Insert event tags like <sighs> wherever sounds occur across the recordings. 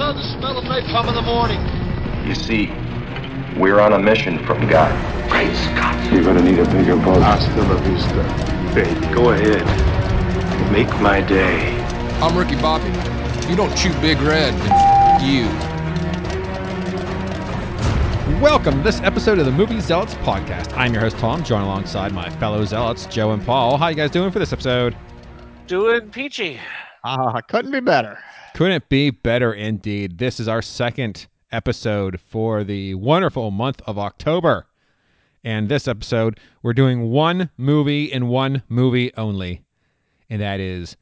love the smell of napalm in the morning. You see, we're on a mission from God. Great Scott. You're gonna need a bigger boat. Hasta la vista, baby. Go ahead. Make my day. I'm Ricky Bobby. If you don't chew Big Red, then f- you. Welcome to this episode of the Movie Zealots podcast. I'm your host Tom, joined alongside my fellow zealots Joe and Paul. How you guys doing for this episode? Doing peachy. Ah, couldn't be better. Couldn't be better indeed. This is our second episode for the wonderful month of October. And this episode, we're doing one movie and one movie only, and that is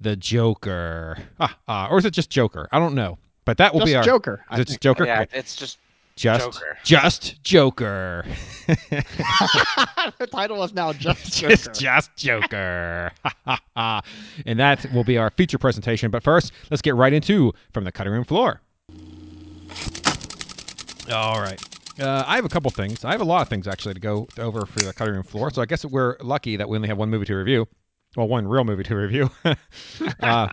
The Joker. Ah, ah, or is it just Joker? I don't know. But that will Just be our Joker. I Is it think. just Joker? Yeah, Okay. it's just Just Joker. <laughs> Just Joker. <laughs> the title is now just Joker. It's <laughs> just Joker. and that will be our feature presentation. But first, let's get right into From the Cutting Room Floor. All right. Uh, I have a couple things. I have a lot of things actually to go over for the cutting room floor. So I guess we're lucky that we only have one movie to review. Well, one real movie to review. uh,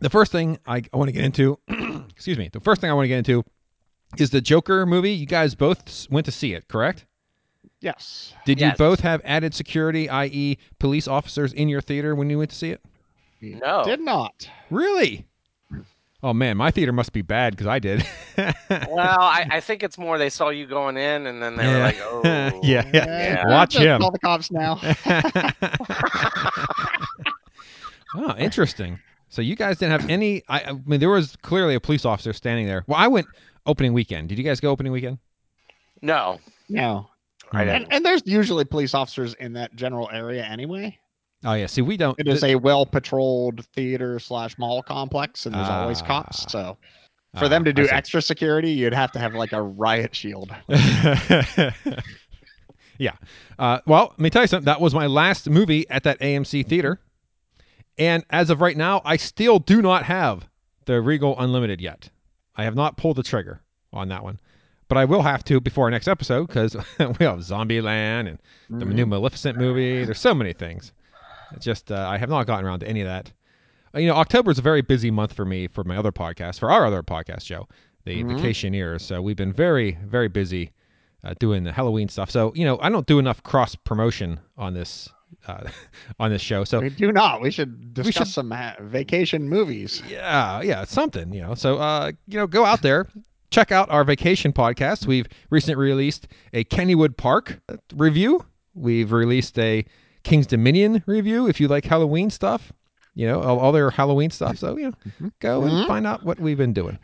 the first thing I, I want to get into, <clears throat> excuse me, the first thing I want to get into is the Joker movie. You guys both went to see it, correct? Yes. Did you both have added security, i.e., police officers in your theater when you went to see it? no. Did not. Really? Oh man, my theater must be bad because I did. <laughs> well, I, I think it's more they saw you going in and then they were like, <laughs> oh. yeah, yeah. Yeah. Watch him. Call the cops now. <laughs> oh, interesting. So you guys didn't have any. I, I mean, there was clearly a police officer standing there. Well, I went opening weekend. Did you guys go opening weekend? No. no. I Hmm. And, didn't. and there's usually police officers in that general area anyway. Oh yeah. See, we don't. It is a well patrolled theater slash mall complex, and there's always cops. Ah. So for Ah, them to do extra security, you'd have to have like a riot shield. <laughs> yeah. Uh, well, let me tell you something. That was my last movie at that AMC theater. And as of right now, I still do not have the Regal Unlimited yet. I have not pulled the trigger on that one. But I will have to before our next episode because <laughs> we have Zombieland and the new Maleficent movie. There's so many things. It's just, uh, I have not gotten around to any of that. Uh, You know, October is a very busy month for me for my other podcast, for our other podcast show, the Vacationeers. So we've been very, very busy uh, doing the Halloween stuff. So you know, I don't do enough cross promotion on this uh, <laughs> on this show. So We do not. We should discuss should- some uh, vacation movies. yeah, yeah, something, you know. So uh, you know, go out there, check out our vacation podcast. We've recently released a Kennywood Park review. We've released a King's Dominion review. If you like Halloween stuff, you know, all, all their Halloween stuff. So you know, go and find out what we've been doing.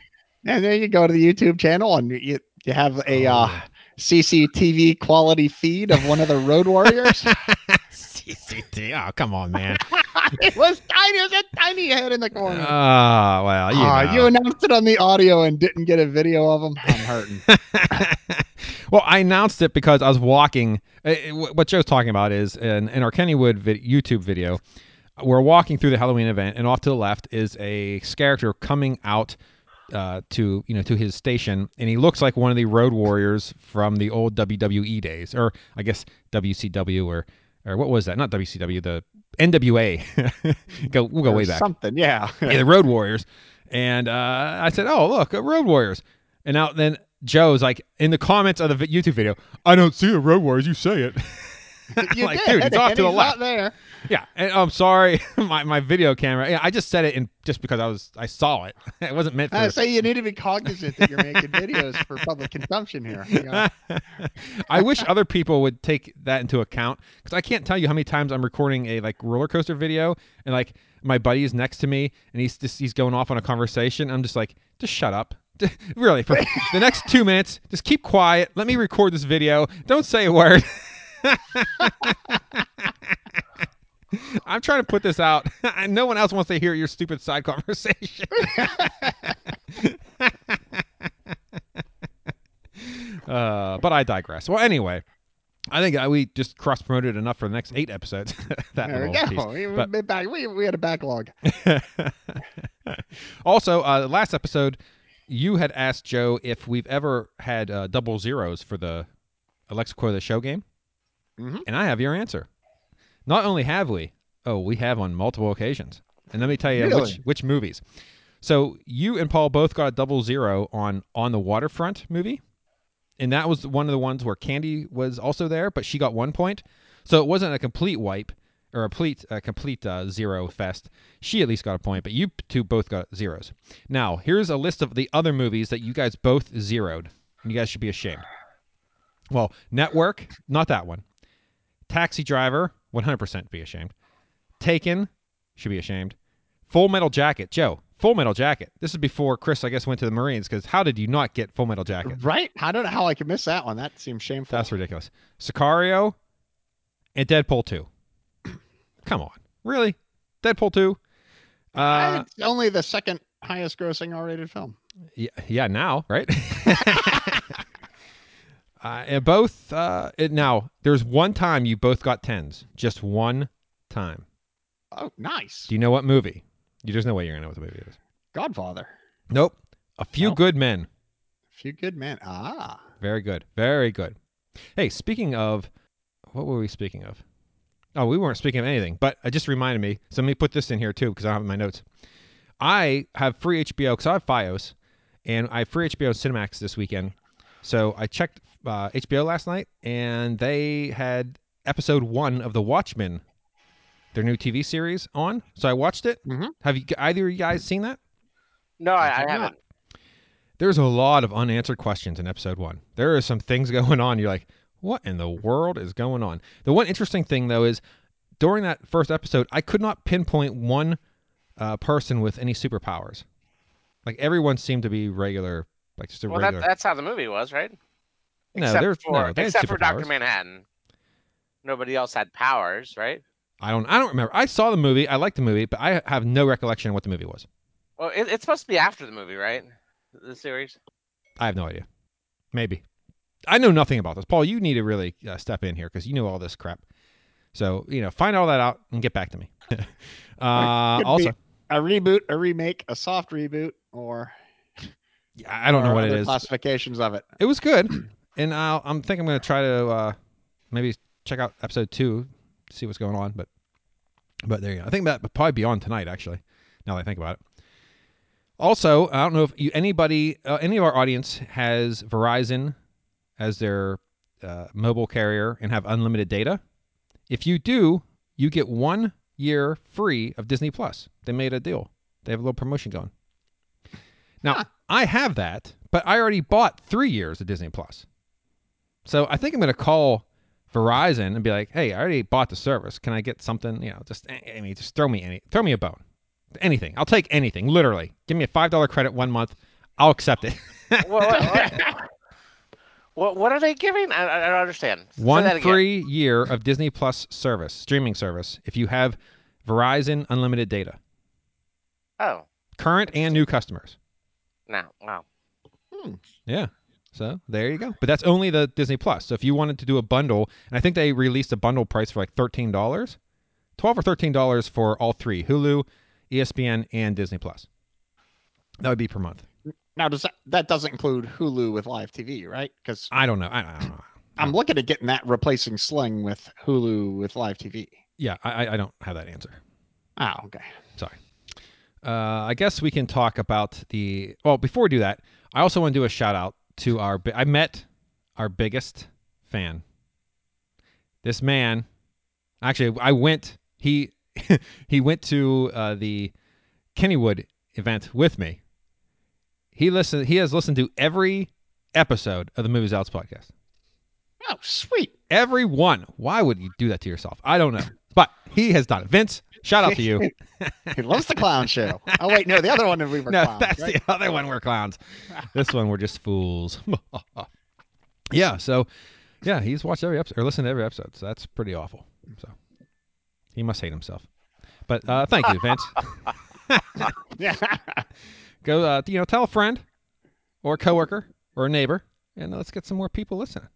And then you go to the YouTube channel and you you have a uh, CCTV quality feed of one of the Road <laughs> Warriors. <laughs> CCTV. Oh, come on, man. <laughs> <laughs> it was tiny. It was a tiny head in the corner. Ah, well, you Ah, you announced it on the audio and didn't get a video of him. I'm hurting. <laughs> well, I announced it because I was walking. uh, uh, What Joe's talking about is in, in our Kennywood vid- YouTube video, we're walking through the Halloween event, and off to the left is a character coming out uh, to you know to his station, and he looks like one of the Road Warriors from the old WWE days, or I guess WCW, or or what was that? Not WCW, the NWA. <laughs> go, we'll go way back Something, yeah. <laughs> yeah, the Road Warriors. And uh, I said, "Oh, look, Road Warriors." And now then Joe's like in the comments of the YouTube video, "I don't see a Road Warriors. You say it." <laughs> you like, did, dude, he's off to the left. There. Yeah, and oh, I'm sorry, <laughs> my, my video camera. Yeah, I just said it in just because I was I saw it. <laughs> It wasn't meant for. I say you need to be cognizant that you're making videos for public consumption here. You know? <laughs> I wish other people would take that into account because I can't tell you how many times I'm recording a like roller coaster video and like my buddy is next to me and he's just he's going off on a conversation. I'm just like, just shut up. really, for the next two minutes, just keep quiet. Let me record this video. Don't say a word. <laughs> I'm trying to put this out. <laughs> no one else wants to hear your stupid side conversation. <laughs> uh, but I digress. Well, anyway, I think we just cross promoted enough for the next eight episodes. that There we go. We, But- back- we, we had a backlog. also, uh, last episode, you had asked Joe if we've ever had uh, double zeros for the Alexa Quote the Show game, Mhm. and I have your answer. Not only have we, oh, we have on multiple occasions. And let me tell you which Really? which movies. So you and Paul both got a double zero on on the waterfront movie, and that was one of the ones where Candy was also there, but she got one point. So it wasn't a complete wipe or a complete a complete uh, zero fest. She at least got a point, but you two both got zeros. Now here's a list of the other movies that you guys both zeroed, and you guys should be ashamed. Well, Network, not that one. Taxi Driver, 100% be ashamed. Taken, should be ashamed. Full Metal Jacket, Joe. Full Metal Jacket. This is before Chris, I guess, went to the Marines. Because how did you not get Full Metal Jacket? Right? I don't know how I could miss that one. That seems shameful. That's ridiculous. Sicario and Deadpool 2. <clears throat> Come on, really? Deadpool 2? Uh, it's only the second highest grossing R-rated film. yeah, yeah, now, right? <laughs> <laughs> uh, and both. Uh, it, now, there's one time you both got tens. Just one time. Oh, nice. Do you know what movie? You, there's no way you're gonna know what the movie is. Godfather. Nope. A few good men. A few good men. Ah. Very good. Very good. Hey, speaking of, what were we speaking of? Oh, we weren't speaking of anything, but it just reminded me. So let me put this in here too because I don't have it in my notes. I have free HBO because I have FiOS, and I have free HBO Cinemax this weekend. So I checked uh, HBO last night, and they had episode one of The Watchmen, their new TV series, on. So I watched it. Mhm. Have you either of you guys seen that? No, I, I did not. haven't. there's a lot of unanswered questions in episode one. There are some things <laughs> going on. You're like, what in the world is going on? The one interesting thing, though, is during that first episode, I could not pinpoint one uh, person with any superpowers. Like everyone seemed to be regular, like just a Well, that, regular. that's how the movie was, right? No, except they're for no, they except for Doctor. Manhattan. Nobody else had powers, right? I don't. I don't remember. I saw the movie. I liked the movie, but I have no recollection of what the movie was. Well, it, it's supposed to be after the movie, right? The series. I have no idea. Maybe. I know nothing about this. Paul, you need to really uh, step in here because you know all this crap. So, you know, find all that out and get back to me. <laughs> uh, also, A reboot, a remake, a soft reboot, or yeah, I don't know what it other is. Classifications of it. It was good. <clears throat> And I'll, I'm think I'm going to try to uh, maybe check out episode two, see what's going on. But, but there you go. I think that would probably be on tonight, actually, now that I think about it. Also, I don't know if you, anybody, uh, any of our audience has Verizon as their uh, mobile carrier and have unlimited data. If you do, you get one year free of Disney Plus. They made a deal. They have a little promotion going. Now, Huh. I have that, but I already bought three years of Disney Plus. So I think I'm going to call Verizon and be like, "Hey, I already bought the service. Can I get something? You know, just eh, eh, I mean, just throw me any, throw me a bone, anything. I'll take anything. Literally, give me a five dollar credit one month. I'll accept it. what, what, what, <laughs> what are they giving? I, I don't understand. Say One free year of Disney Plus service, streaming service, if you have Verizon unlimited data, Oh, current and new customers. no, wow. Hmm. Yeah. So there you go. But that's only the Disney Plus. So if you wanted to do a bundle, and I think they released a bundle price for like thirteen dollars, twelve or thirteen dollars for all three: Hulu, ESPN, and Disney Plus. That would be per month. Now, does that that doesn't include Hulu with live TV, right? Because I don't know. I, I don't know. I'm looking at getting that replacing Sling with Hulu with live TV. Yeah, I, I- I don't have that answer. Oh, okay. Sorry. Uh, I guess we can talk about the. Well, before we do that, I also want to do a shout out to our. bi- I met our biggest fan. This man, actually, I went. He <laughs> he went to uh, the Kennywood event with me. He listened. He has listened to every episode of the Movie Zealots podcast. Oh, sweet. Every one. Why would you do that to yourself? I don't know, but he has done it. Vince, shout out to you. <laughs> He loves the clown show. Oh wait, no, the other one we were no, clowns. that's right? the other one. We're clowns. this one we're just fools. <laughs> yeah. So, yeah, he's watched every episode or listened to every episode. So that's pretty awful. So he must hate himself. But uh, thank you, Vince. Yeah. <laughs> Go, uh, you know, tell a friend or a coworker or a neighbor, and let's get some more people listening.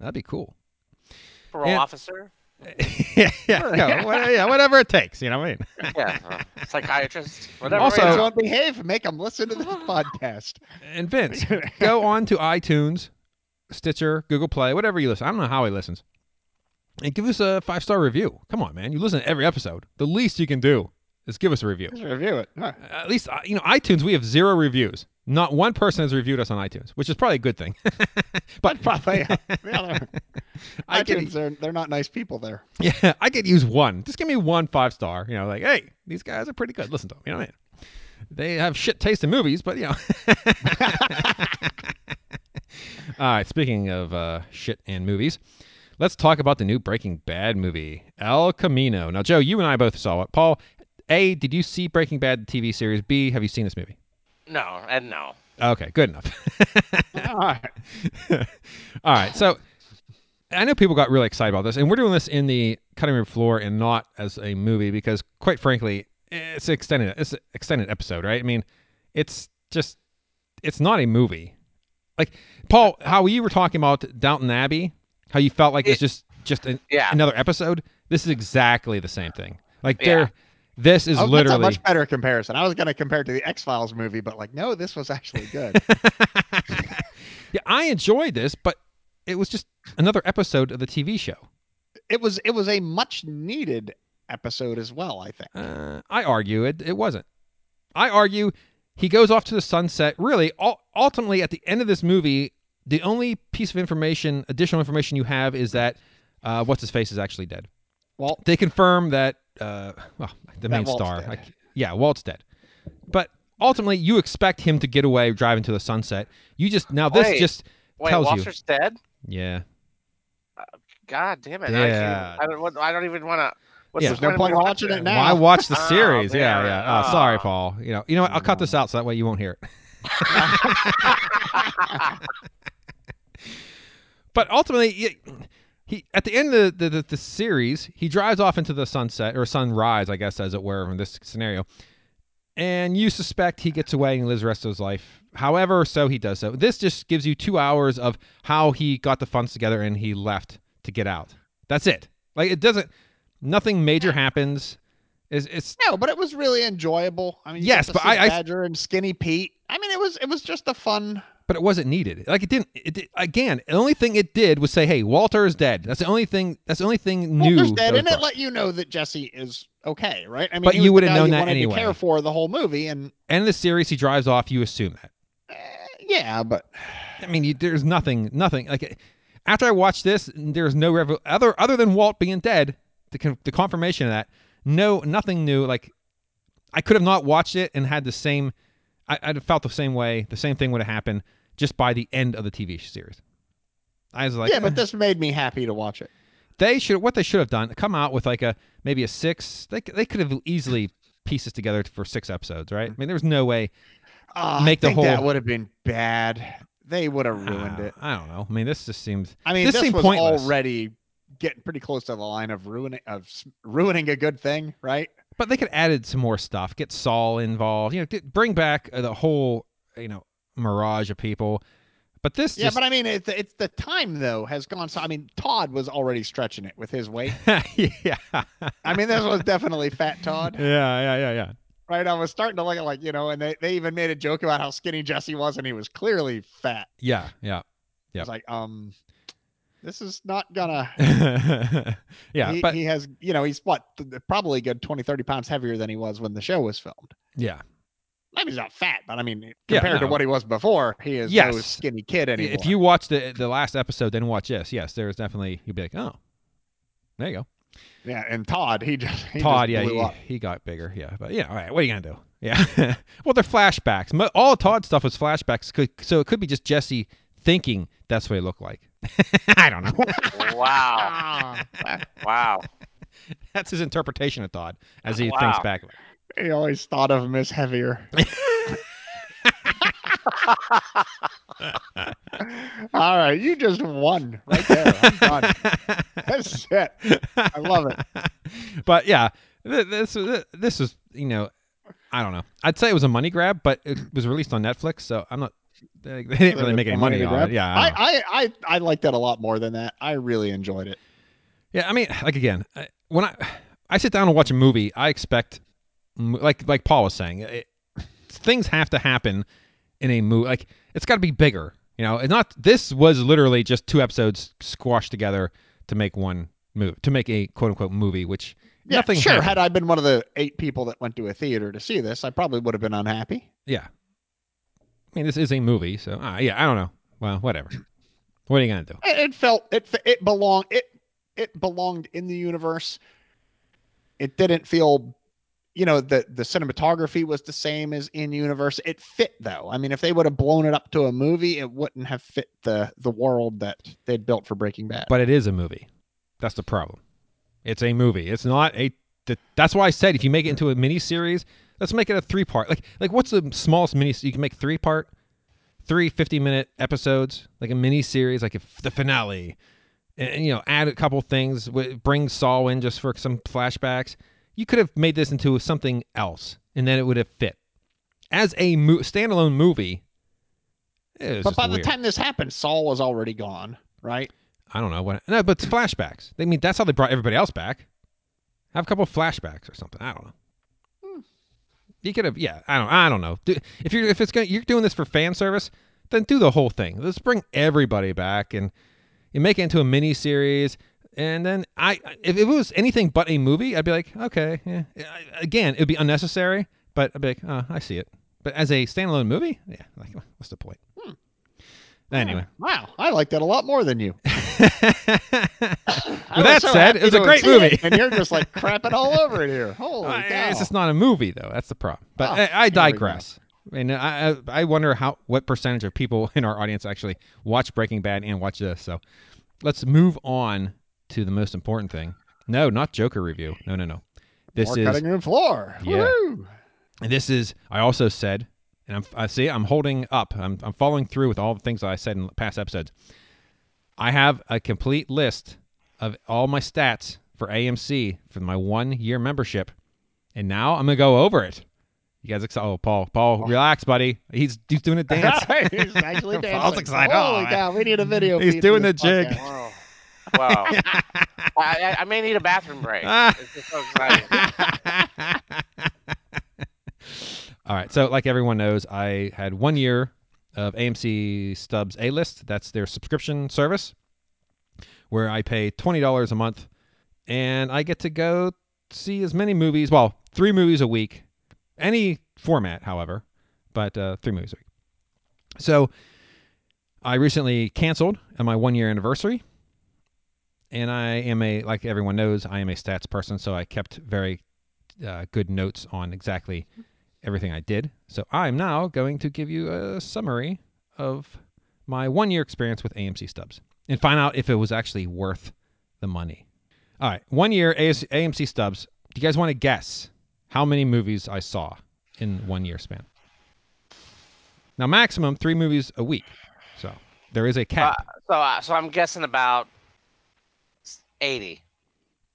That'd be cool. Parole And- officer. <laughs> yeah, yeah, <laughs> yeah, what- yeah, whatever it takes. You know what I mean? Yeah, uh, psychiatrist. <laughs> Whatever. Also- it Kids is. don't behave. Make them listen to this podcast. And Vince, go on to iTunes, Stitcher, Google Play, whatever you listen. I don't know how he listens. And give us a five star review. Come on, man. You listen to every episode. The least you can do is give us a review. Review it. Huh. At least uh, you know iTunes. We have zero reviews. Not one person has reviewed us on iTunes, which is probably a good thing. <laughs> but Probably. Yeah, yeah, they're, I iTunes, could, they're, they're not nice people there. yeah, I could use one. Just give me one five star. You know, like, hey, these guys are pretty good. Listen to them. You know what I mean? They have shit taste in movies, but you know. <laughs> All right. Speaking of uh, shit and movies, let's talk about the new Breaking Bad movie, El Camino. Now, Joe, you and I both saw it. Paul, A, did you see Breaking Bad the TV series? B, have you seen this movie? No, and no. Okay, good enough. All right. <laughs> All right. So I know people got really excited about this, and we're doing this in the cutting room floor and not as a movie because, quite frankly, it's extended it's an extended episode, right? I mean, it's just it's not a movie. Like Paul, how you were talking about Downton Abbey, how you felt like it's just just an, Yeah. another episode. This is exactly the same thing. Like Yeah. they're this is Oh, literally much better comparison. I was going to compare it to the X Files movie, but like, no, this was actually good. <laughs> <laughs> yeah. I enjoyed this, but it was just another episode of the TV show. it was it was a much needed episode as well. I think. Uh, I argue it. It wasn't. I argue he goes off to the sunset. Really, ultimately, at the end of this movie, the only piece of information, additional information you have, is that uh, what's his face is actually dead. Well, They confirm that uh, well, the That main Walt's star, dead. like, yeah, Walt's dead. But ultimately, you expect him to get away driving to the sunset. You just now this Wait, just Wait, tells you, Walter's dead? yeah, uh, God damn it. Yeah. I, I, don't, I don't even want to. What's Yeah. the There's no point of watching it now. I watch the <laughs> Oh, series? yeah, yeah. Oh, sorry, Oh. Paul. You know, you know what? I'll cut this mm. out so that way you won't hear it. <laughs> <laughs> but ultimately, he, he at the end of the, the, the series, he drives off into the sunset or sunrise, I guess, as it were, in this scenario. And you suspect he gets away and lives the rest of his life. However, so he does so. This just gives you two hours of how he got the funds together and he left to get out. That's it. Like it doesn't. Nothing major happens. It's, it's No, but it was really enjoyable. I mean, Yes, but I- I- Badger and Skinny Pete. I mean, it was it was just a fun. But it wasn't needed. Like it didn't. It did, again. The only thing it did was say, "Hey, Walter is dead." That's the only thing. That's the only thing new. Walter's dead, and it let you know that Jesse is okay, right? I mean, But you would've known you that anyway. To care for the whole movie, and and the series, he drives off. You assume that. uh, yeah, but I mean, you, there's nothing, nothing like. After I watched this, there's no revel- other other than Walt being dead. The con- the confirmation of that. No, nothing new. Like, I could have not watched it and had the same. I, I'd have felt the same way. The same thing would have happened just by the end of the TV series. I was like, yeah, but this made me happy to watch it. they should what they should have done come out with like a maybe a six they, they could have easily pieced this together for six episodes right i mean there's no way Uh, Make the I think that whole- would have been bad. They would have ruined uh, it. i don't know i mean this just seems I mean, this this, was pointless. already getting pretty close to the line of ruining of ruining a good thing, right? but they could added some more stuff get saul involved you know bring back uh, the whole you know mirage of people but this Yeah, just but I mean, it's it's the time though has gone. So I mean, Todd was already stretching it with his weight. <laughs> yeah I mean, this was definitely Fat Todd, <laughs> yeah yeah yeah yeah right? I was starting to look at like you know, and they, they even made a joke about how skinny Jesse was, and he was clearly fat. yeah yeah I Yep. was like, um, this is not gonna. <laughs> yeah he, but he has, you know, he's what probably good 20, 30 pounds heavier than he was when the show was filmed. yeah Maybe he's not fat, but I mean, Yeah, compared to what he was before, he is no skinny kid anymore. if you watch the the last episode then watch this yes there's definitely you'd be like oh there you go yeah, and Todd, he just he Todd, just yeah, blew he, up. he got bigger, yeah, but yeah, all right, what are you gonna do? Yeah, <laughs> well, they're flashbacks. All Todd stuff was flashbacks, so it could be just Jesse thinking that's what he looked like. <laughs> I don't know. Wow. <laughs> wow. that's his interpretation of Todd as he Wow. thinks back. He always thought of him as heavier. <laughs> All right, you just won right there. I'm done. <laughs> That's it. I love it. but yeah, this this is you know, I don't know. I'd say it was a money grab, but it was released on Netflix, so I'm not. They they didn't really make any money to on it. Yeah, I. I, I, I, I liked it a lot more than that. I really enjoyed it. Yeah, I mean, like again, when I I sit down and watch a movie, I expect, like like Paul was saying, it, things have to happen in a movie. Like it's got to be bigger. You know, it's not. This was literally just two episodes squashed together to make one move to make a quote unquote movie, which Yeah, Nothing sure. happened. Had I been one of the eight people that went to a theater to see this, I probably would have been unhappy. Yeah. I mean, this is a movie, so uh, yeah, I don't know. Well, whatever. What are you gonna do? It, it felt it it belonged it it belonged in the universe. It didn't feel, you know, the the cinematography was the same as in universe. It fit though. I mean, if they would have blown it up to a movie, it wouldn't have fit the the world that they'd built for Breaking Bad. But it is a movie. That's the problem. It's a movie. It's not a. That's why I said if you make it into a mini series, let's make it a three part. Like like what's the smallest mini? You can make three part, three 50 minute episodes, like a mini series, like if the finale, and, and, you know add a couple things, bring Saul in just for some flashbacks. You could have made this into something else, and then it would have fit as a mo- standalone movie. but by the time this happened, Saul was already gone, right? I don't know what. No, but it's flashbacks. I mean, that's how they brought everybody else back. Have a couple of flashbacks or something. I don't know. Hmm. You could have, yeah. I don't. I don't know. If you're if it's going you're doing this for fan service, then do the whole thing. Let's bring everybody back and you make it into a mini series. And then I, if it was anything but a movie, I'd be like, okay, yeah. Again, it'd be unnecessary, but I'd be like, oh, I see it. But as a standalone movie, yeah, like, what's the point? Hmm. Anyway, Wow, I like that a lot more than you. <laughs> <laughs> with that so said, it was a great see it, movie. and you're just like <laughs> crapping all over it here. Holy Uh, cow! It's just not a movie, though. That's the problem. But Oh, I, I here we go. digress. And I I wonder how what percentage of people in our audience actually watch Breaking Bad and watch this. So let's move on to the most important thing. No, not Joker review. No, no, no. This More is cutting room floor. Yeah. Woo! and this is I also said, and I'm, I see I'm holding up. I'm I'm following through with all the things I said in past episodes. I have a complete list of all my stats for AMC for my one year membership, and now I'm gonna go over it. You guys excited? Oh, Paul, Paul, oh. relax, buddy. He's he's doing a <laughs> dance. He's actually dancing. Paul's excited. Holy Oh, cow, we need a video. He's doing the jig. Podcast. Whoa. Wow. <laughs> I, I, I may need a bathroom break. <laughs> It's just so exciting. All right. So, like everyone knows, I had one year of AMC Stubs A List. That's their subscription service where I pay $20 a month and I get to go see as many movies. Well, three movies a week, any format, however, but uh, three movies a week. So, I recently canceled on my one year anniversary. And I am a, like everyone knows, I am a stats person. So I kept very uh, good notes on exactly everything I did. So I'm now going to give you a summary of my one year experience with AMC Stubs and find out if it was actually worth the money. All right, one year AS- AMC Stubs. Do you guys want to guess how many movies I saw in one year span? Now, maximum three movies a week. So there is a Uh, cap. so, uh, so I'm guessing about 80.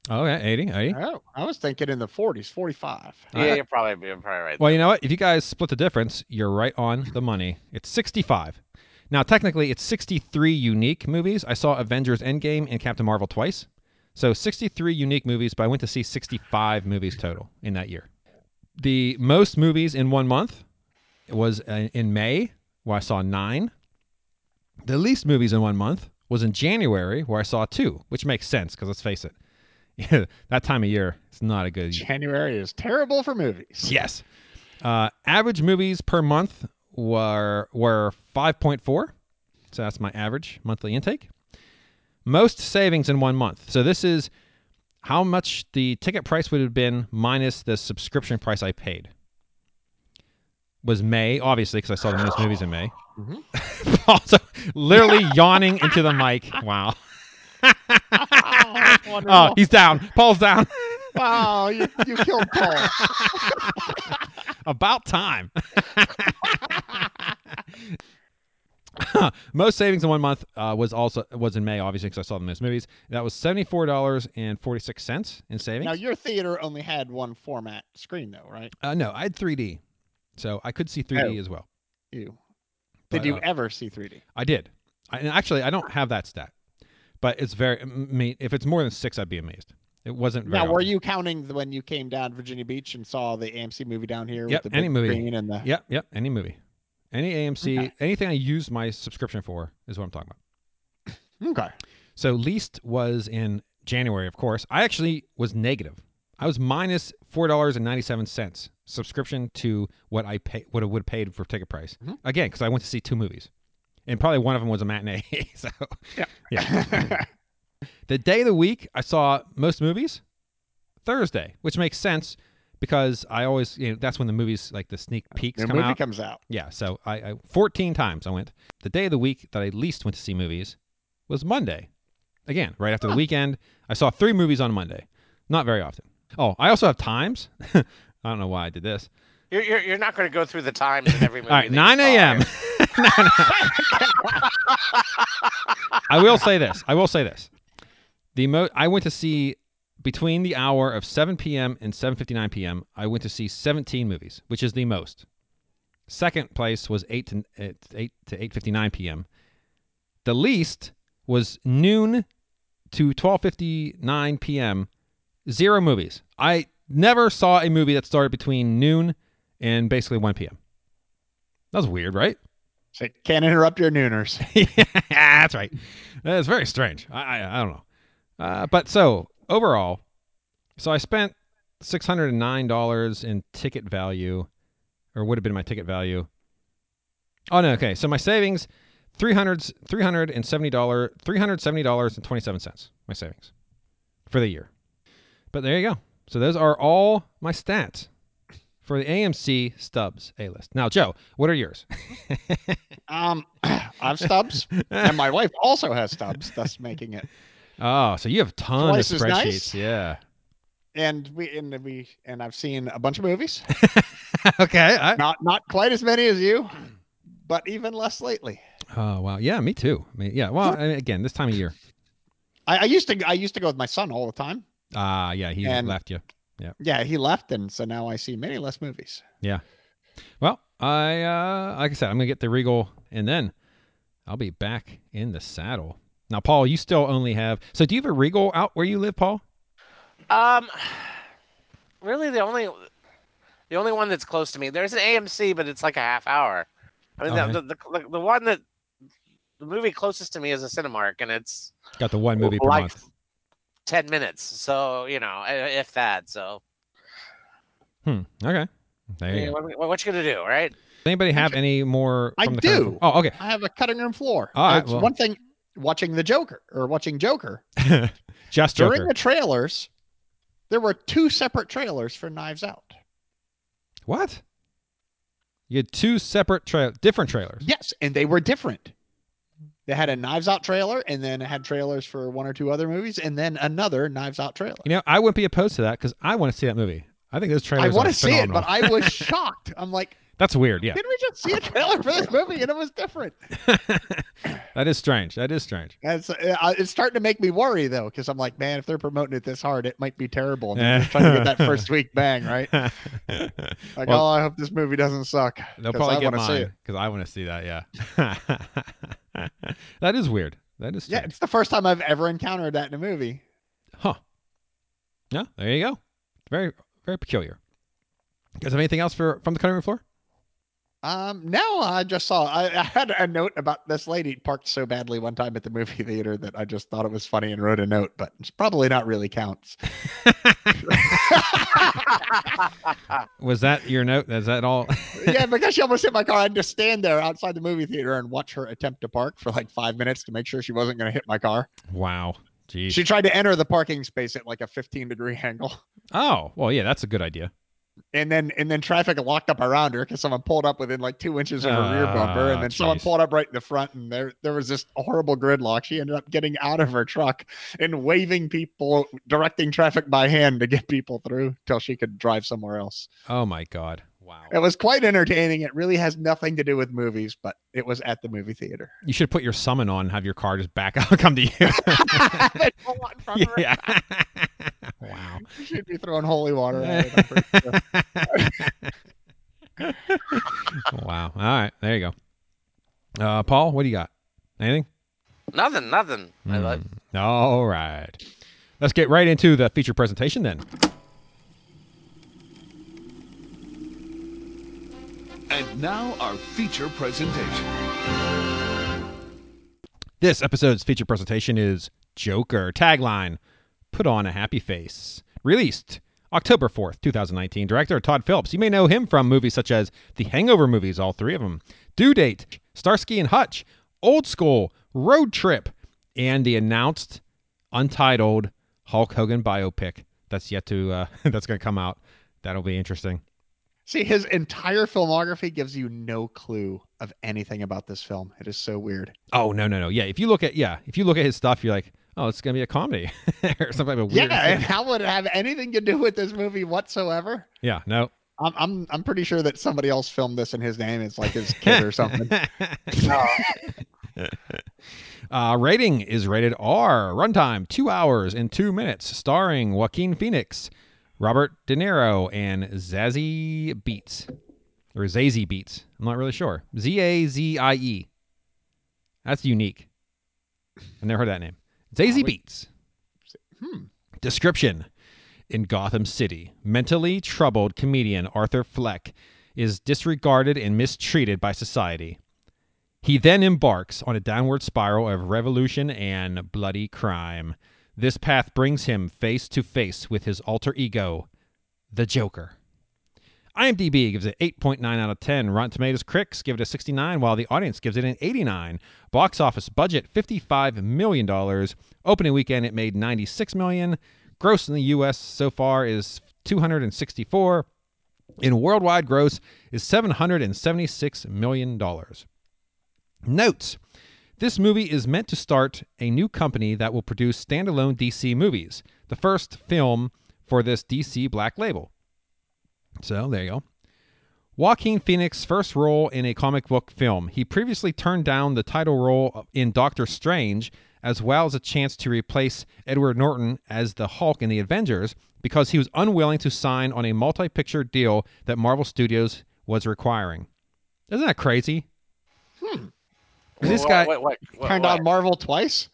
oh, yeah, 80, 80. Oh, I was thinking in the 40s, 45. Yeah, right. you're probably you're probably right. Well, you know what? If you guys split the difference, you're right on the money. It's 65. Now, technically, it's 63 unique movies. I saw Avengers Endgame and Captain Marvel twice. So 63 unique movies, but I went to see 65 movies total in that year. The most movies in one month was uh, in May, where I saw nine. The least movies in one month was in January, where I saw two, which makes sense because let's face it, <laughs> that time of year, it's not a good January is terrible for movies. Yes. Uh, average movies per month were were 5.4. So that's my average monthly intake. Most savings in one month. So this is how much the ticket price would have been minus the subscription price I paid. Was May, obviously, because I saw the most movies in May. <laughs> also, literally yawning into the mic. Wow. Oh, <laughs> <laughs> Oh, he's down. Paul's down. wow, you, you killed Paul. About time. most savings in one month uh, was also was in May, obviously, because I saw the most movies. That was seventy four dollars and forty six cents in savings. now, your theater only had one format screen, though, right? uh, no, I had three D, so I could see three D Oh. as well. You. But, Did you uh, ever see 3D? I did. I, and actually, I don't have that stat, but it's very. I mean, if it's more than six, I'd be amazed. It wasn't very. Now, were often. you counting when you came down Virginia Beach and saw the AMC movie down here Yep, with the any movie. and the? Yep, yep. Any movie, any AMC, Okay. anything I use my subscription for is what I'm talking about. Okay. So least was in January, of course. I actually was negative. I was minus four dollars and ninety seven cents subscription to what I pay what I would have paid for ticket price. Mhm. Again, because I went to see two movies, and probably one of them was a matinee. <laughs> so Yeah. yeah. <laughs> the day of the week I saw most movies Thursday, which makes sense because I always you know that's when the movies like the sneak peeks the come movie out. comes out. Yeah, so I, I 14 times I went. The day of the week that I least went to see movies was Monday. Again, right after the weekend, I saw three movies on Monday. Not very often. Oh, I also have times. <laughs> I don't know why I did this. You're, you're, you're not going to go through the times in every <laughs> movie. All right, 9 saw, a.m. <laughs> I will say this. I will say this. The mo- I went to see between the hour of 7 p.m. and 7:59 p.m. I went to see 17 movies, which is the most. Second place was 8 to uh, 8 to 8:59 p.m. The least was noon to 12:59 p.m. Zero movies. I never saw a movie that started between noon and basically 1 p.m. That was weird, right? So can't interrupt your nooners. <laughs> yeah, that's right. That's very strange. I, I, I don't know. Uh, but so overall, so I spent six hundred and nine dollars in ticket value, or would have been my ticket value. Oh no, okay. So my savings, three hundred three hundred and seventy dollar three hundred seventy dollars and twenty seven cents. My savings for the year. But there you go. So those are all my stats for the AMC Stubs A list. Now, Joe, what are yours? <laughs> Um, <clears throat> I have stubs, and my wife also has stubs, thus making it. Oh, so you have tons Twice of spreadsheets. nice? Yeah. And we and we and I've seen a bunch of movies. <laughs> okay. I, Not not quite as many as you, but even less lately. oh wow. Yeah, me too. I mean, yeah. Well, again, this time of year. I, I used to I used to go with my son all the time. Ah, yeah. He And- left you. Yeah, Yeah, he left, and so now I see many less movies. Yeah. Well, I uh, like I said, I'm gonna get the Regal, and then I'll be back in the saddle. Now, Paul, you still only have. So, do you have a Regal out where you live, Paul? Um, really, the only the only one that's close to me. There's an AMC, but it's like a half hour. I mean, Okay. the, the, the the one that the movie closest to me is a Cinemark, and it's Got the one movie per month. Ten minutes. So you know, if that. So Hmm. Okay. There you yeah, go. what, what you gonna do, right? Does anybody have any more? I the do. Oh, okay. I have a cutting room floor. All right, well- one thing watching the Joker or watching Joker <laughs> Just during Joker. the trailers. There were two separate trailers for Knives Out. What? You had two separate tra- different trailers. Yes, and they were different. They had a Knives Out trailer, and then it had trailers for one or two other movies, and then another Knives Out trailer. You know, I wouldn't be opposed to that because I want to see that movie. I think those trailers. I want to see it, but I was <laughs> shocked. I'm like, That's weird. Yeah, Didn't we just see a trailer for this movie and it was different? <laughs> that is strange. That is strange. It's, uh, it's starting to make me worry though, because I'm like, man, if they're promoting it this hard, it might be terrible. And they're just trying to get that first week <laughs> bang, right? Like, Well- oh, I hope this movie doesn't suck. They'll probably I get mine it. because I want to see that. Yeah, that is weird. That is Yeah, it's the first time I've ever encountered that in a movie. huh? Yeah, there you go. Very, very peculiar. You guys have anything else for from the cutting room floor? Um, no, I just saw. I, I had a note about this lady parked so badly one time at the movie theater that I just thought it was funny and wrote a note, but it's probably not really counts. <laughs> Was that your note? Is that all? yeah, <laughs> because she almost hit my car. I had to stand there outside the movie theater and watch her attempt to park for like five minutes to make sure she wasn't going to hit my car. wow. Jeez. She tried to enter the parking space at like a 15 degree angle. oh, well, yeah, that's a good idea. And then and then traffic locked up around her because someone pulled up within like two inches of her rear bumper, and Ah, then someone pulled up right in the front, and there there was this horrible gridlock. She ended up getting out of her truck and waving people, directing traffic by hand to get people through till she could drive somewhere else. Oh my God. Wow. It was quite entertaining. It really has nothing to do with movies, but it was at the movie theater. You should put your summon on have your car just back <laughs> out and come to you. <laughs> Pull out in front of her. <laughs> yeah. Wow. <laughs> She'd be throwing holy water at it. Sure. <laughs> Wow. All right. There you go. Uh, Paul, what do you got? Anything? Nothing, nothing. I like. Hmm. All right. Let's get right into the feature presentation then. And now our feature presentation. This episode's feature presentation is Joker. Tagline Put on a happy face. Released October 4th, 2019. Director Todd Phillips. You may know him from movies such as the Hangover movies, all three of them, Due Date, Starsky and Hutch, Old School, Road Trip, and the announced untitled Hulk Hogan biopic that's yet to uh, <laughs> that's going to come out. That'll be interesting. See, his entire filmography gives you no clue of anything about this film. It is so weird. Oh no no no yeah! If you look at yeah, if you look at his stuff, you're like, oh, it's gonna be a comedy <laughs> or something like a weird. Yeah, and how would it have anything to do with this movie whatsoever? yeah no. I'm I'm I'm pretty sure that somebody else filmed this in his name. It's like his <laughs> kid or something. <laughs> Uh, rating is rated R. Runtime two hours and two minutes. Starring Joaquin Phoenix, Robert De Niro, and Zazie Beats or Zazie Beats. I'm not really sure. Z A Z I E. That's unique. I never heard that name. Zazie Beats. Hmm. Description In Gotham City, mentally troubled comedian Arthur Fleck is disregarded and mistreated by society. He then embarks on a downward spiral of revolution and bloody crime. This path brings him face to face with his alter ego, the Joker. IMDb gives it 8.9 out of 10. Rotten Tomatoes critics give it a 69, while the audience gives it an 89. Box office budget $55 million. Opening weekend it made 96 million. Gross in the US so far is 264. In worldwide gross is $776 million. Notes This movie is meant to start a new company that will produce standalone DC movies, the first film for this DC Black label. So there you go. Joaquin Phoenix's first role in a comic book film. He previously turned down the title role in Doctor Strange, as well as a chance to replace Edward Norton as the Hulk in the Avengers, because he was unwilling to sign on a multi picture deal that Marvel Studios was requiring. Isn't that crazy? Hmm. This guy, what- what- what- Turned what? on Marvel twice.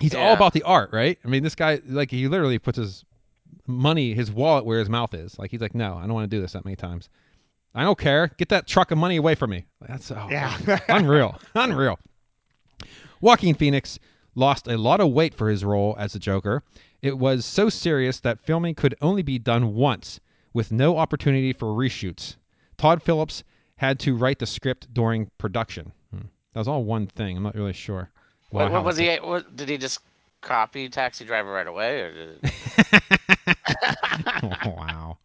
he's all about the art, right? I mean, this guy, like, he literally puts his money, his wallet where his mouth is. Like, he's like, no, I don't want to do this that many times. I don't care. Get that truck of money away from me. That's oh, Yeah. <laughs> unreal, unreal. Joaquin Phoenix lost a lot of weight for his role as the Joker. It was so serious that filming could only be done once, with no opportunity for reshoots. Todd Phillips had to write the script during production. Hmm. That was all one thing. I'm not really sure. What, Wow, what was he? What, did he just copy Taxi Driver right away, or did it, <laughs> <laughs> wow.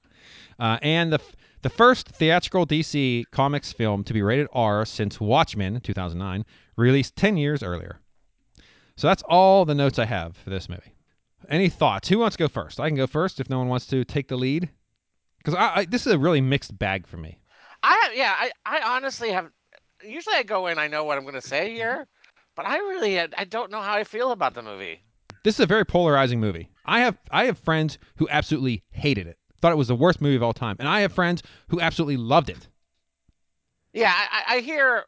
Uh, and the the first theatrical DC Comics film to be rated R since Watchmen 2009, released 10 years earlier. So that's all the notes I have for this movie. Any thoughts? Who wants to go first? I can go first if no one wants to take the lead. Because I, I, this is a really mixed bag for me. I yeah, I, I honestly have. Usually, I go in, I know what I'm going to say here, but I really, I don't know how I feel about the movie. This is a very polarizing movie. I have I have friends who absolutely hated it, thought it was the worst movie of all time, and I have friends who absolutely loved it. Yeah, I, I- hear.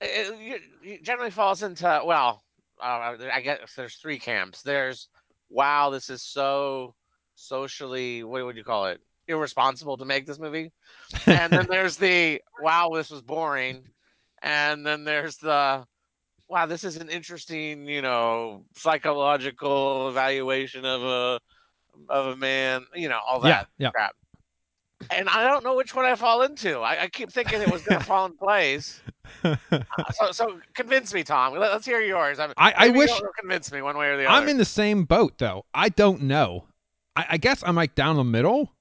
It, it- it generally falls into well, uh, I guess there's three camps. There's wow, this is so socially what would you call it? Irresponsible to make this movie, and then <laughs> there's the wow, this was boring, and then there's the wow, this is an interesting, you know, psychological evaluation of a of a man, you know, all that Yeah, yeah. crap. And I don't know which one I fall into. I, I keep thinking it was going <laughs> to fall in place. Uh, so, so convince me, Tom. Let, us hear yours. I, I- I wish- convince me one way or the other. I'm in the same boat though. I don't know. I, I guess I'm like down the middle.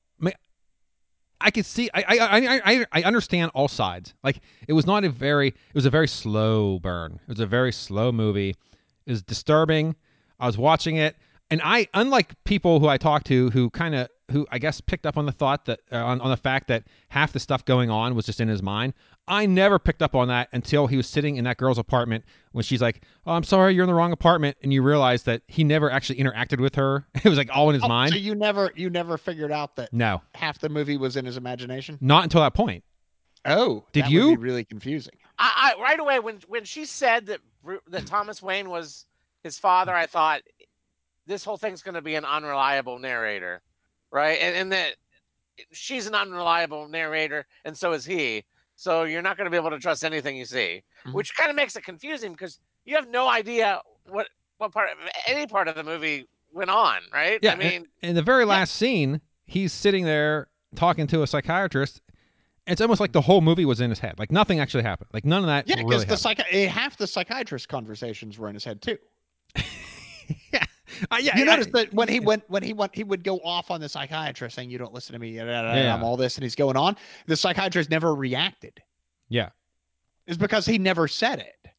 I could see. I, I I I understand all sides. Like it was not a very. It was a very slow burn. It was a very slow movie. It was disturbing. I was watching it, and I, unlike people who I talked to, who kind of, who I guess picked up on the thought that uh, on on the fact that half the stuff going on was just in his mind. I never picked up on that until he was sitting in that girl's apartment when she's like, "Oh, I'm sorry, you're in the wrong apartment," and you realize that he never actually interacted with her. <laughs> It was like all in his Oh, mind. So you never you never figured out that no, half the movie was in his imagination? not until that point. Oh, Did that you? Would be really confusing. I, I right away when when she said that that Thomas Wayne was his father, I thought this whole thing's going to be an unreliable narrator, right? And, and that she's an unreliable narrator, and so is he. So you're not going to be able to trust anything you see, Mhm. which kind of makes it confusing because you have no idea what what part of any part of the movie went on, right? Yeah, I mean, in the very last scene, he's sitting there talking to a psychiatrist. It's almost like the whole movie was in his head. Like nothing actually happened. Like none of that Yeah, really because the happened. psychi- eh, half the psychiatrist conversations were in his head too. <laughs> yeah. Uh, yeah, you I- notice that when he went when he went he would go off on the psychiatrist saying you don't listen to me yada, Yeah. I'm all this and he's going on the psychiatrist never reacted Yeah. is because he never said it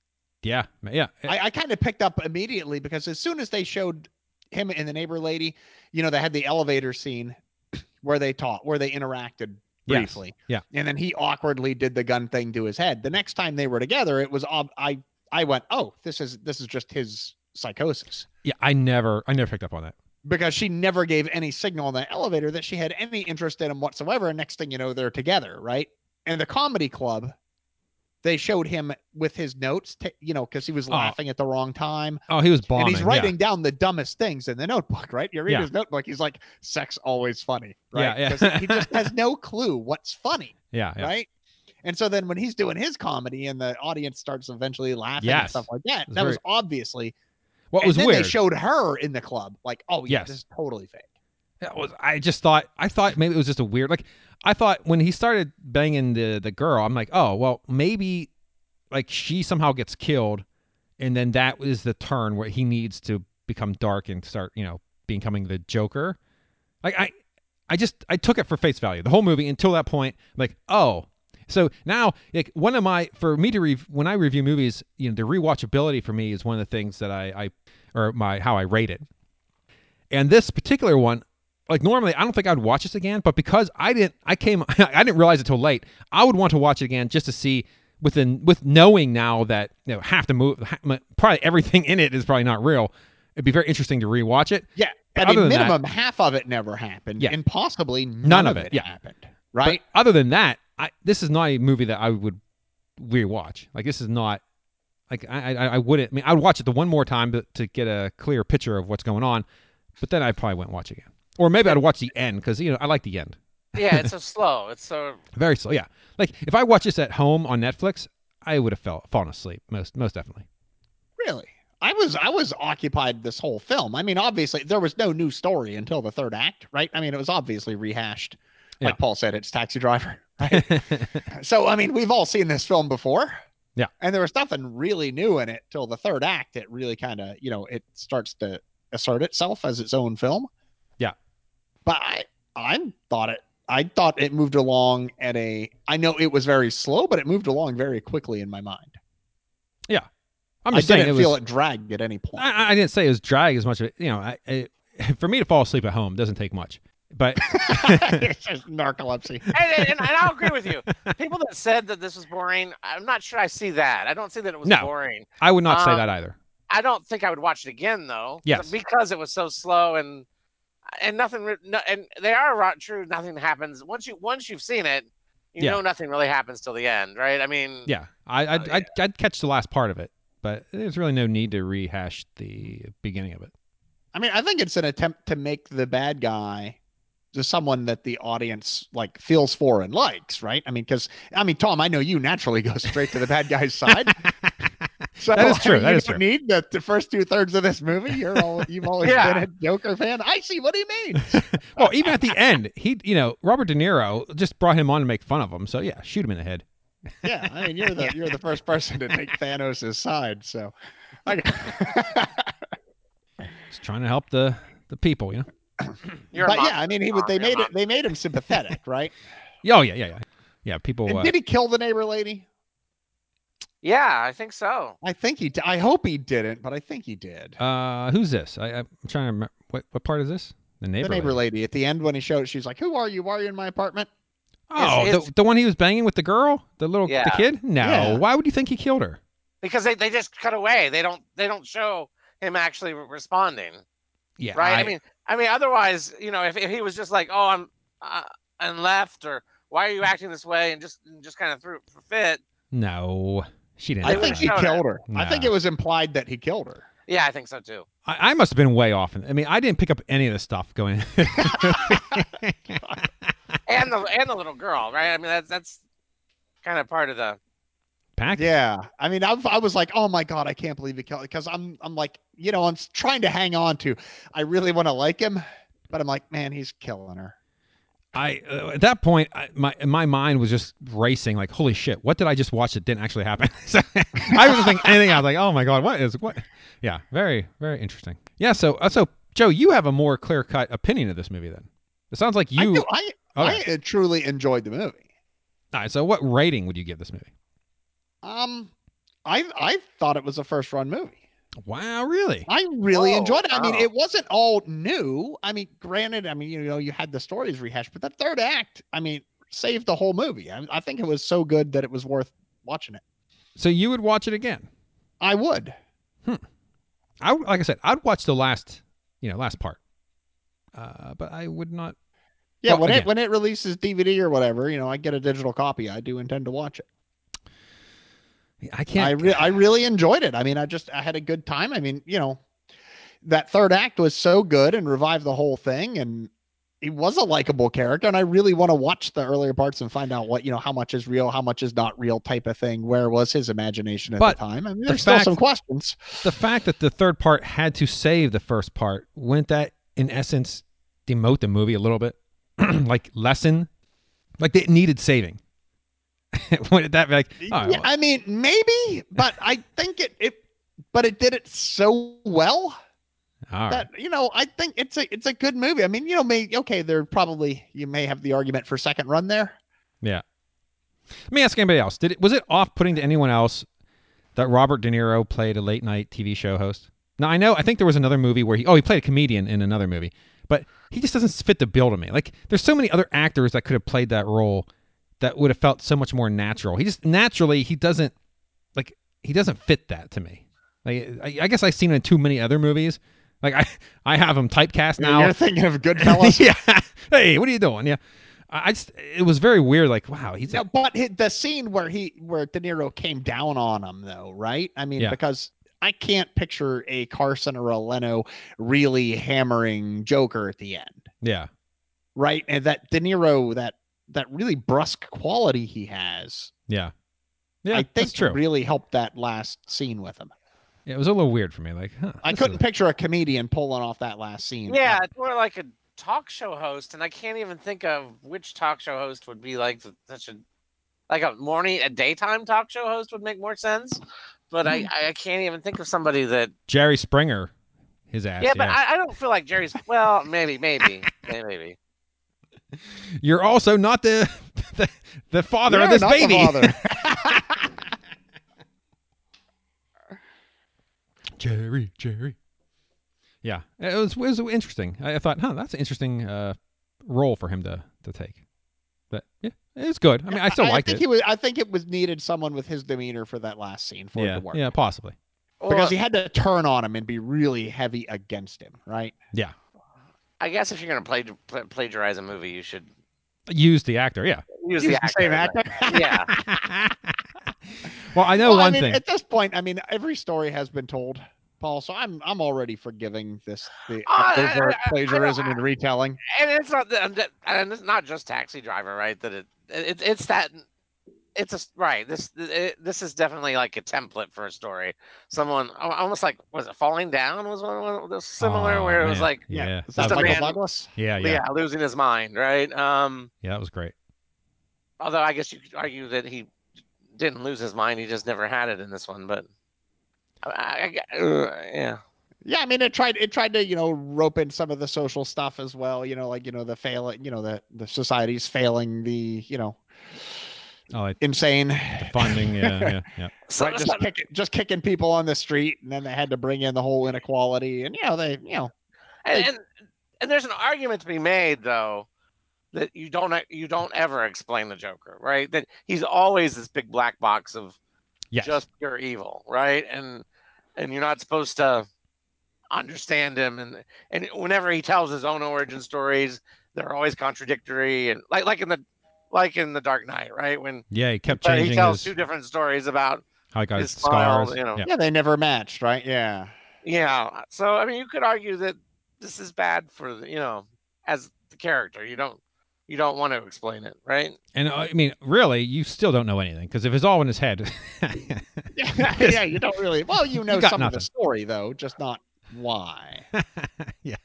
Yeah. Yeah. i, I kind of picked up immediately because as soon as they showed him and the neighbor lady you know they had the elevator scene <coughs> where they taught where they interacted Yes. briefly Yeah. and then he awkwardly did the gun thing to his head the next time they were together it was ob- i i went oh this is this is just his psychosis yeah. I never, I never picked up on that. because she never gave any signal in the elevator that she had any interest in him whatsoever. And next thing you know, they're together, right? And the comedy club, they showed him with his notes, t- you know, because he was Oh. laughing at the wrong time. Oh, he was bombing. and he's writing down the dumbest things in the notebook, <laughs> right? You read Yeah. his notebook, he's like, sex always funny, right? Yeah, yeah. he just <laughs> has no clue what's funny, Yeah. Yeah. yeah. right? And so then when he's doing his comedy and the audience starts eventually laughing and Yes. stuff like that, It's that was obviously. What and was then weird? they showed her in the club, like, oh, yeah, Yes. this is totally fake. That was I just thought I thought maybe it was just a weird like I thought when he started banging the the girl I'm like oh well maybe like she somehow gets killed and then that is the turn where he needs to become dark and start you know becoming the Joker like I I just I took it for face value the whole movie until that point like oh so now like one of my for me to rev, when I review movies you know the rewatchability for me is one of the things that I I or my how I rate it and this particular one like normally I don't think I'd watch this again, but because I didn't, I came, <laughs> I didn't realize it till late. I would want to watch it again just to see within with knowing now that you know half the movie, probably everything <laughs> in it is probably not real. It'd be very interesting to rewatch it. Yeah. Other mean, than that- minimum half of it never happened. Yeah. And possibly none, None of of it, it, yeah. happened. Right? But other than that, I this is not a movie that I would rewatch. Like this is not like I I, I wouldn't. I mean, I would watch it the one more time to, to get a clear picture of what's going on, but then I probably wouldn't watch it again. Or maybe I'd watch the end because you know I like the end. Yeah, it's so <laughs> slow. It's so Very slow. Yeah. Like if I watch this at home on Netflix, I would have fell fallen asleep most most definitely. really? I was I was occupied this whole film. I mean, obviously there was no new story until the third act, right? I mean, it was obviously rehashed. Like Yeah. Paul said, it's Taxi Driver. Right? <laughs> so I mean, we've all seen this film before. Yeah. And there was nothing really new in it till the third act. It really kind of, you know, it starts to assert itself as its own film. Yeah. But I I thought it I thought it moved along at a I know it was very slow, but it moved along very quickly in my mind. Yeah. I'm I just saying I didn't it was. feel it dragged at any point. I, I didn't say it was drag as much. Of it, you know, I, I, <laughs> for me to fall asleep at home doesn't take much. But <laughs> it's just narcolepsy. and, and, and I'll agree with you. People that said that this was boring, I'm not sure I see that. I don't see that it was No. boring. I would not say Um, that either. I don't think I would watch it again though. Yes. because it was so slow and and nothing. No, and they are ro- true. Nothing happens once you once you've seen it. You Yeah. know nothing really happens till the end, right? I mean, Yeah, I, I'd, Oh, I'd, I'd catch the last part of it, but there's really no need to rehash the beginning of it. I mean, I think it's an attempt to make the bad guy to someone that the audience like feels for and likes, right? I mean, because I mean, Tom, I know you naturally <laughs> go straight to the bad guy's side. <laughs> So That is I true, mean, that is don't true. Need the, the first two thirds of this movie. You're all you've always Yeah. been a Joker fan. I see what he means. <laughs> Well, even at the end, he, you know, Robert De Niro just brought him on to make fun of him. So yeah, shoot him in the head. Yeah, I mean, you're the you're the first person to take Thanos' side. So, I, Just trying to help the the people, you know. <coughs> you're but yeah, I mean, he would. They made it. They made him sympathetic, right? <laughs> Oh yeah, yeah, yeah, yeah. People. And Uh, did he kill the neighbor lady? Yeah, I think so. I think he. I hope he didn't, but I think he did. uh, who's this? I, I'm trying to remember. What what part is this? The neighbor. the neighbor lady. lady at the end when he showed, she's like, "Who are you? Why are you in my apartment?" Oh, His- the, the one he was banging with the girl, the little the kid. No, Yeah. why would you think he killed her? Because they, they just cut away. They don't they don't show him actually responding. Yeah, right? I, mean, I mean, otherwise, you know, if, if he was just like, "Oh, I'm," uh, and left, or "Why are you acting this way?" and just and just kind of threw it for fit. no, she didn't. I think that. he showed killed her. I think it was implied that he killed her. Yeah, I think so too. I, I must have been way off. I mean, I didn't pick up any of this stuff going. <laughs> And the and the little girl, right? I mean, that's that's kind of part of the. package. Yeah, I mean, I, I was like, "Oh my god, I can't believe he killed." Because I'm, I'm like, you know, I'm trying to hang on to. I really want to like him, but I'm like, man, he's killing her. I uh, at that point, I, my my mind was just racing. Like, holy shit, what did I just watch that didn't actually happen? <laughs> So, I wasn't thinking anything. I was like, oh my god, what is what? Yeah, very very interesting. Yeah. So uh, so Joe, you have a more clear cut opinion of this movie. Then it sounds like I, you. do. I, Okay. I truly enjoyed the movie. All right. So what rating would you give this movie? Um, I I thought it was a first run movie. Wow, really? I really Whoa, enjoyed it. I mean, it wasn't all new. I mean, granted, I mean, you know, you had the stories rehashed, but the third act, I mean, saved the whole movie. I, I think it was so good that it was worth watching it. So you would watch it again? I would. I like I said, I'd watch the last, you know, last part. Uh, but I would not. Yeah, Well, when again. it when it releases DVD or whatever, you know, I get a digital copy. I do intend to watch it. I can't. I re- I really enjoyed it. I mean, I just I had a good time. I mean, you know, that third act was so good and revived the whole thing, and he was a likable character. And I really want to watch the earlier parts and find out what you know how much is real, how much is not real, type of thing. Where was his imagination at But the time? I mean, the there's still some questions. the fact that the third part had to save the first part wouldn't that in essence demote the movie a little bit <clears throat> like lessen like it needed saving <laughs> wouldn't that be like oh, yeah, I mean, maybe, but I think it it, but it did it so well. all right. that you know i think it's a it's a good movie. I mean you know may okay there probably you may have the argument for second run there. Yeah. Let me ask anybody else. Did it was it off-putting to anyone else that robert de niro played a late night tv show host? Now i know i think there was another movie where he oh he played a comedian in another movie but he just doesn't fit the bill to me. Like there's so many other actors that could have played that role that would have felt so much more natural. He just naturally he doesn't like he doesn't fit that to me. Like i, I guess i've seen him in too many other movies. Like i i have him typecast now. you're thinking of <laughs> goodfellas? Yeah. Hey what are you doing? Yeah. I just it was very weird like wow he's no, but the scene where he where de niro came down on him though right? I mean Yeah. because i can't picture a carson or a leno really hammering joker at the end. Yeah. Right? And that de niro that that really brusque quality he has yeah yeah i that's think true really helped that last scene with him Yeah, it was a little weird for me. Like, huh, i couldn't is- picture a comedian pulling off that last scene Yeah, it's more like a talk show host, and I can't even think of which talk show host would be like th- such a like a morning, a daytime talk show host would make more sense. But I, hmm. I can't even think of somebody that. Jerry Springer, his ass. Yeah, but I, I don't feel like Jerry's. Well, maybe, maybe, maybe. Maybe. <laughs> you're also not the <laughs> the, the father of You're this not baby. father. <laughs> Jerry, Jerry. Yeah, it was it was interesting. I, I thought, huh, that's an interesting uh, role for him to to take. But yeah, it was good. I mean, I still liked think it. He was, I think it was needed someone with his demeanor for that last scene for it yeah, to work. yeah, possibly. Because Well, he had to turn on him and be really heavy against him, right? Yeah, I guess if you're gonna play, pla- plagiarize a movie, you should use the actor. Yeah. use, Use the the same actor. actor. <laughs> yeah, <laughs> well, I know Well, I one mean, thing. At this point, I mean, every story has been told, Paul. So I'm I'm already forgiving this the oh, I- I- overt I- I plagiarism and retelling. and it's not that, that- and it's not just Taxi Driver, right? That it, it it's that it's a right. This it, this is definitely like a template for a story. Someone almost like was it Falling Down was one one of those similar Oh, where it was like yeah, Is that that a Michael man- Douglas? yeah, yeah. yeah, losing his mind, right? Um, yeah. That was great. although I guess you could argue that he didn't lose his mind; he just never had it in this one. But I, I, uh, yeah, Yeah, I mean, it tried it tried to you know rope in some of the social stuff as well. You know, like you know the failing, you know the the society's failing the you know Oh, like insane. the funding. Yeah, <laughs> yeah, yeah. so, right, so- just kicking, just kicking people on the street, and then they had to bring in the whole inequality, and you know they, you know, and, and and there's an argument to be made though that you don't you don't ever explain the Joker, right? That he's always this big black box of Yes. just pure evil, right? And and you're not supposed to understand him and and whenever he tells his own origin stories, they're always contradictory and like like in the like in the Dark Knight, right? When yeah, he kept but he tells his two different stories about how he got his his smile, scars. you know. Yeah. yeah, they never matched, right? Yeah, Yeah. So I mean, you could argue that this is bad for the, you know, as the character. You don't you don't want to explain it, right? And uh, I mean, really, you still don't know anything because if it's all in his head, yeah, <laughs> yeah. You don't really. Well, you <laughs> know got some of the story though, just not why. <laughs> yeah,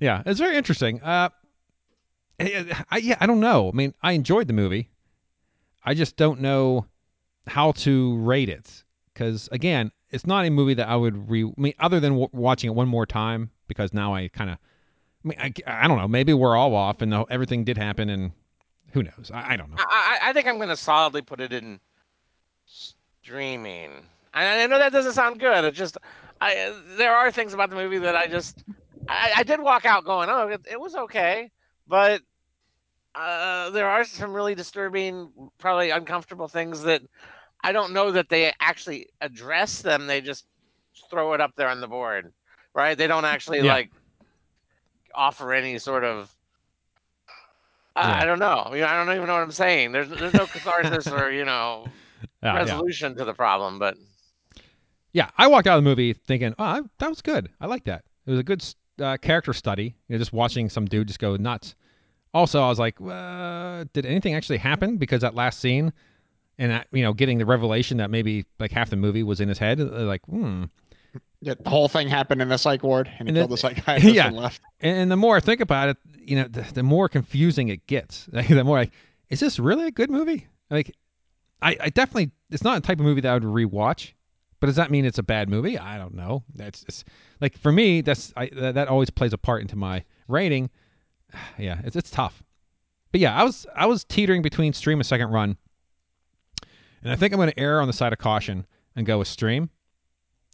yeah, it's very interesting. Uh, I, uh, I, yeah, I don't know. I mean, I enjoyed the movie. I just don't know how to rate it because again, it's not a movie that I would re. I mean, other than w- watching it one more time because now I kind of. I mean, I, I don't know. Maybe we're all off, and the, everything did happen, and who knows? I, I don't know. I, I think I'm going to solidly put it in streaming. I, I know that doesn't sound good. It just, I uh, there are things about the movie that I just, I, I did walk out going, oh, it, it was okay, but uh, there are some really disturbing, probably uncomfortable things that I don't know that they actually address them. They just throw it up there on the board, right? They don't actually Yeah. like offer any sort of. I, Yeah. I don't know. You know, I don't even know what I'm saying. There's there's no catharsis or you know Yeah, <laughs> yeah. resolution to the problem, but yeah, I walked out of the movie thinking, oh, I, that was good. I like that. It was a good uh, character study. You know, just watching some dude just go nuts. Also, I was like, uh, did anything actually happen? Because that last scene, and that, you know, getting the revelation that maybe like half the movie was in his head, uh, like, hmm. Yeah, the whole thing happened in the psych ward, and he And killed the psychiatrist <laughs> yeah. and left. And the more I think about it, you know, the, the more confusing it gets. <laughs> Like, the more like, is this really a good movie? Like, I, I definitely, it's not a type of movie that I would rewatch. But does that mean it's a bad movie? I don't know. That's it's, like for me, that's I, that, that always plays a part into my rating. <sighs> Yeah, it's it's tough. But yeah, I was I was teetering between stream and second run, and I think I'm going to err on the side of caution and go with stream.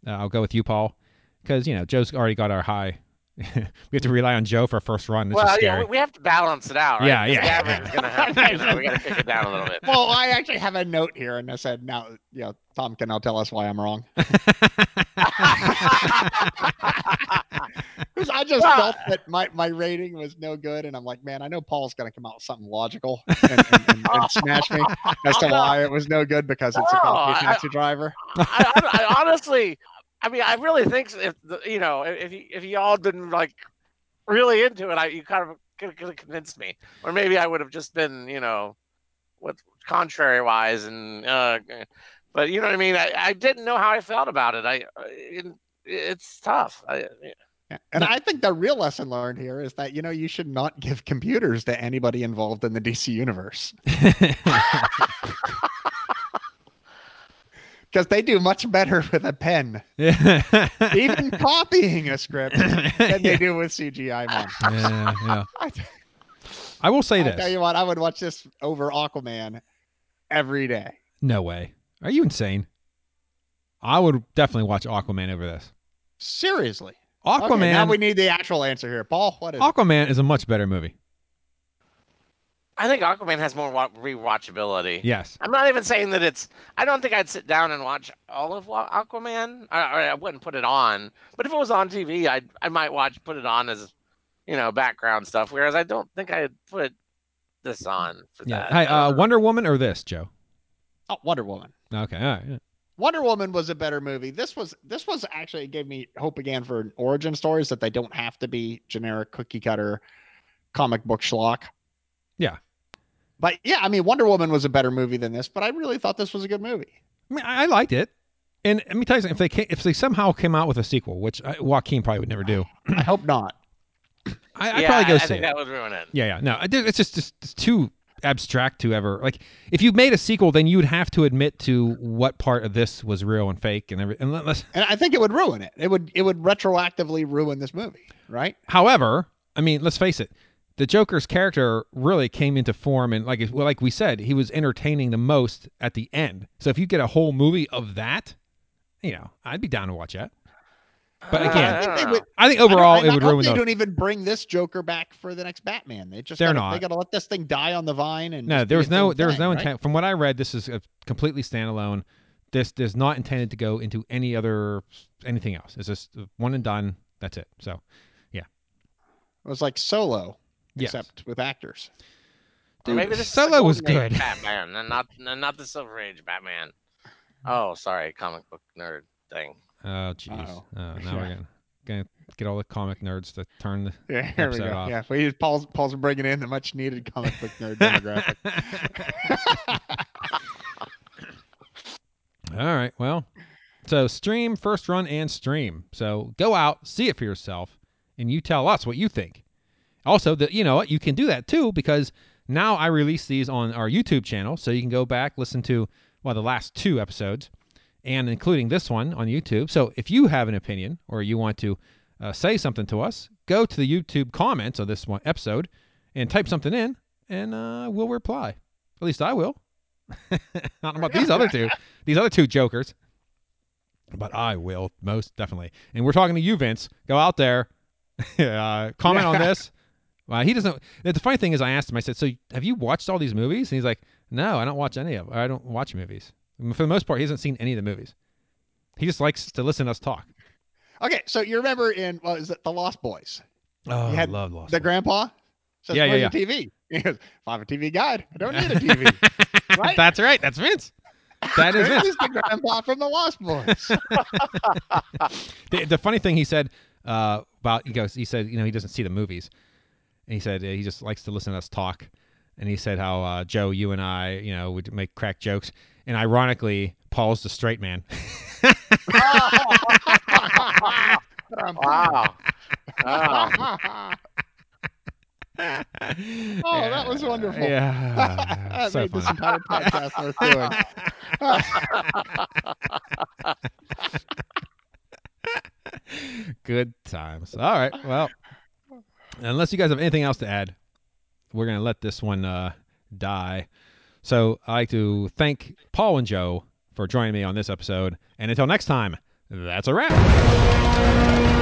Uh, I'll go with you, Paul, because you know Joe's already got our high. <laughs> we have to rely on Joe for a first run. It's well, just yeah, scary. we, we have to balance it out, right? Yeah, Because yeah. The gonna have, <laughs> you know, we got to kick it down a little bit. Well, I actually have a note here, and I said, now, you know, Tom can now tell us why I'm wrong." <laughs> Because I just Well- felt that my, my rating was no good, and I'm like, man, I know Paul's going to come out with something logical and, and, and, and smash me as to why it was no good because it's a No, coffee I- taxi driver. I, I, I honestly, I mean, I really think if the, you know if you, if y'all didn't like really into it, I you kind of could have convinced me, or maybe I would have just been you know what contrary wise and uh, but you know what I mean. I, I didn't know how I felt about it. I it, it's tough. I, Yeah. And I think the real lesson learned here is that, you know, you should not give computers to anybody involved in the DC universe <laughs> <laughs> <laughs> because they do much better <laughs> with a pen, yeah, even copying a script, <laughs> than they do with CGI monsters. yeah. <laughs> I, I will say I tell you what, I would watch this over Aquaman every day. No way. Are you insane? I would definitely watch Aquaman over this. Seriously. Okay, Aquaman. now we need the actual answer here. Paul, what is it? Aquaman is a much better movie. I think Aquaman has more wa- rewatchability. Yes. I'm not even saying that it's. I don't think I'd sit down and watch all of Aquaman. I, I I wouldn't put it on. But if it was on TV, I I might watch, put it on as, you know, background stuff. Whereas I don't think I'd put this on for Yeah. that. Hey, I uh. Wonder Woman or this, Joe? Oh, Wonder Woman. Okay. All right. yeah. Wonder Woman was a better movie. This was this was actually gave me hope again for origin stories that they don't have to be generic cookie cutter comic book schlock. Yeah. But yeah, I mean Wonder Woman was a better movie than this, but I really thought this was a good movie. I mean, I I liked it. And let me tell you something. If they came, if they somehow came out with a sequel, which I, Joaquin probably would never do, I hope not. <coughs> I, I'd yeah, probably go I see think it. that would ruin it. Yeah, yeah. No, it's just, just it's too abstract to ever like. If you made a sequel, then you would have to admit to what part of this was real and fake, and every. Unless, And I think it would ruin it. It would it would retroactively ruin this movie, right? however, I mean, let's face it, the Joker's character really came into form, and like well, like we said, he was entertaining the most at the end. So if you get a whole movie of that, you know, I'd be down to watch that. But Uh, again, I think don't they know. would- I think I don't- overall it would ruin They the. don't even bring this Joker back for the next Batman. They just They're gotta, not. They got to let this thing die on the vine. And No, there was no there was no right? intent. From what I read, this is a completely standalone. This is not intended to go into any other anything else. It's just one and done. That's it. So yeah. It was like Solo, Yes. except with actors. Dude, maybe this the Solo was good. Batman, and not and not the Silver Age Batman. Oh, sorry, comic book nerd thing. Oh jeez. Uh-oh. Oh, now <laughs> we're gonna gonna get all the comic nerds to turn the. Yeah, here we Episode go. off. Yeah, we Paul's Paul's bringing in the much needed comic book nerd demographic. <laughs> all right. Well, so stream first run and stream. So go out, see it for yourself, and you tell us what you think. Also, that you know what, you can do that too because now I release these on our YouTube channel, so you can go back listen to well the last two episodes, and including this one on YouTube. So if you have an opinion or you want to uh, say something to us, go to the YouTube comments of this one episode and type something in, and uh, we'll reply. At least I will. <laughs> Know about these other two, these other two jokers, but I will most definitely. And we're talking to you, Vince. Go out there, <laughs> uh, comment on this. Well, he doesn't. The funny thing is, I asked him. I said, "So have you watched all these movies?" And he's like, "No, I don't watch any of. I don't watch movies. For the most part, he hasn't seen any of the movies. He just likes to listen to us talk." Okay, so you remember in what is it, The Lost Boys? Oh, You had I love Lost. The Boys. grandpa says, Yeah, yeah, "Where's your TV?" <laughs> He goes, "If I have a TV guide, I don't need a TV." <laughs> Right? That's right. That's Vince. That is Vince. the grandpa from The Lost Boys. <laughs> the, the funny thing he said uh, about he goes he said you know he doesn't see the movies and he said uh, he just likes to listen to us talk and he said how uh, joe you and i you know would make crack jokes and ironically paul's the straight man <laughs> Wow. Wow. <laughs> Oh, that was wonderful. yeah <laughs> that so made this entire podcast worth doing. good times all right well unless you guys have anything else to add we're gonna let this one uh, die. So i'd like to thank paul and joe for joining me on this episode and until next time that's a wrap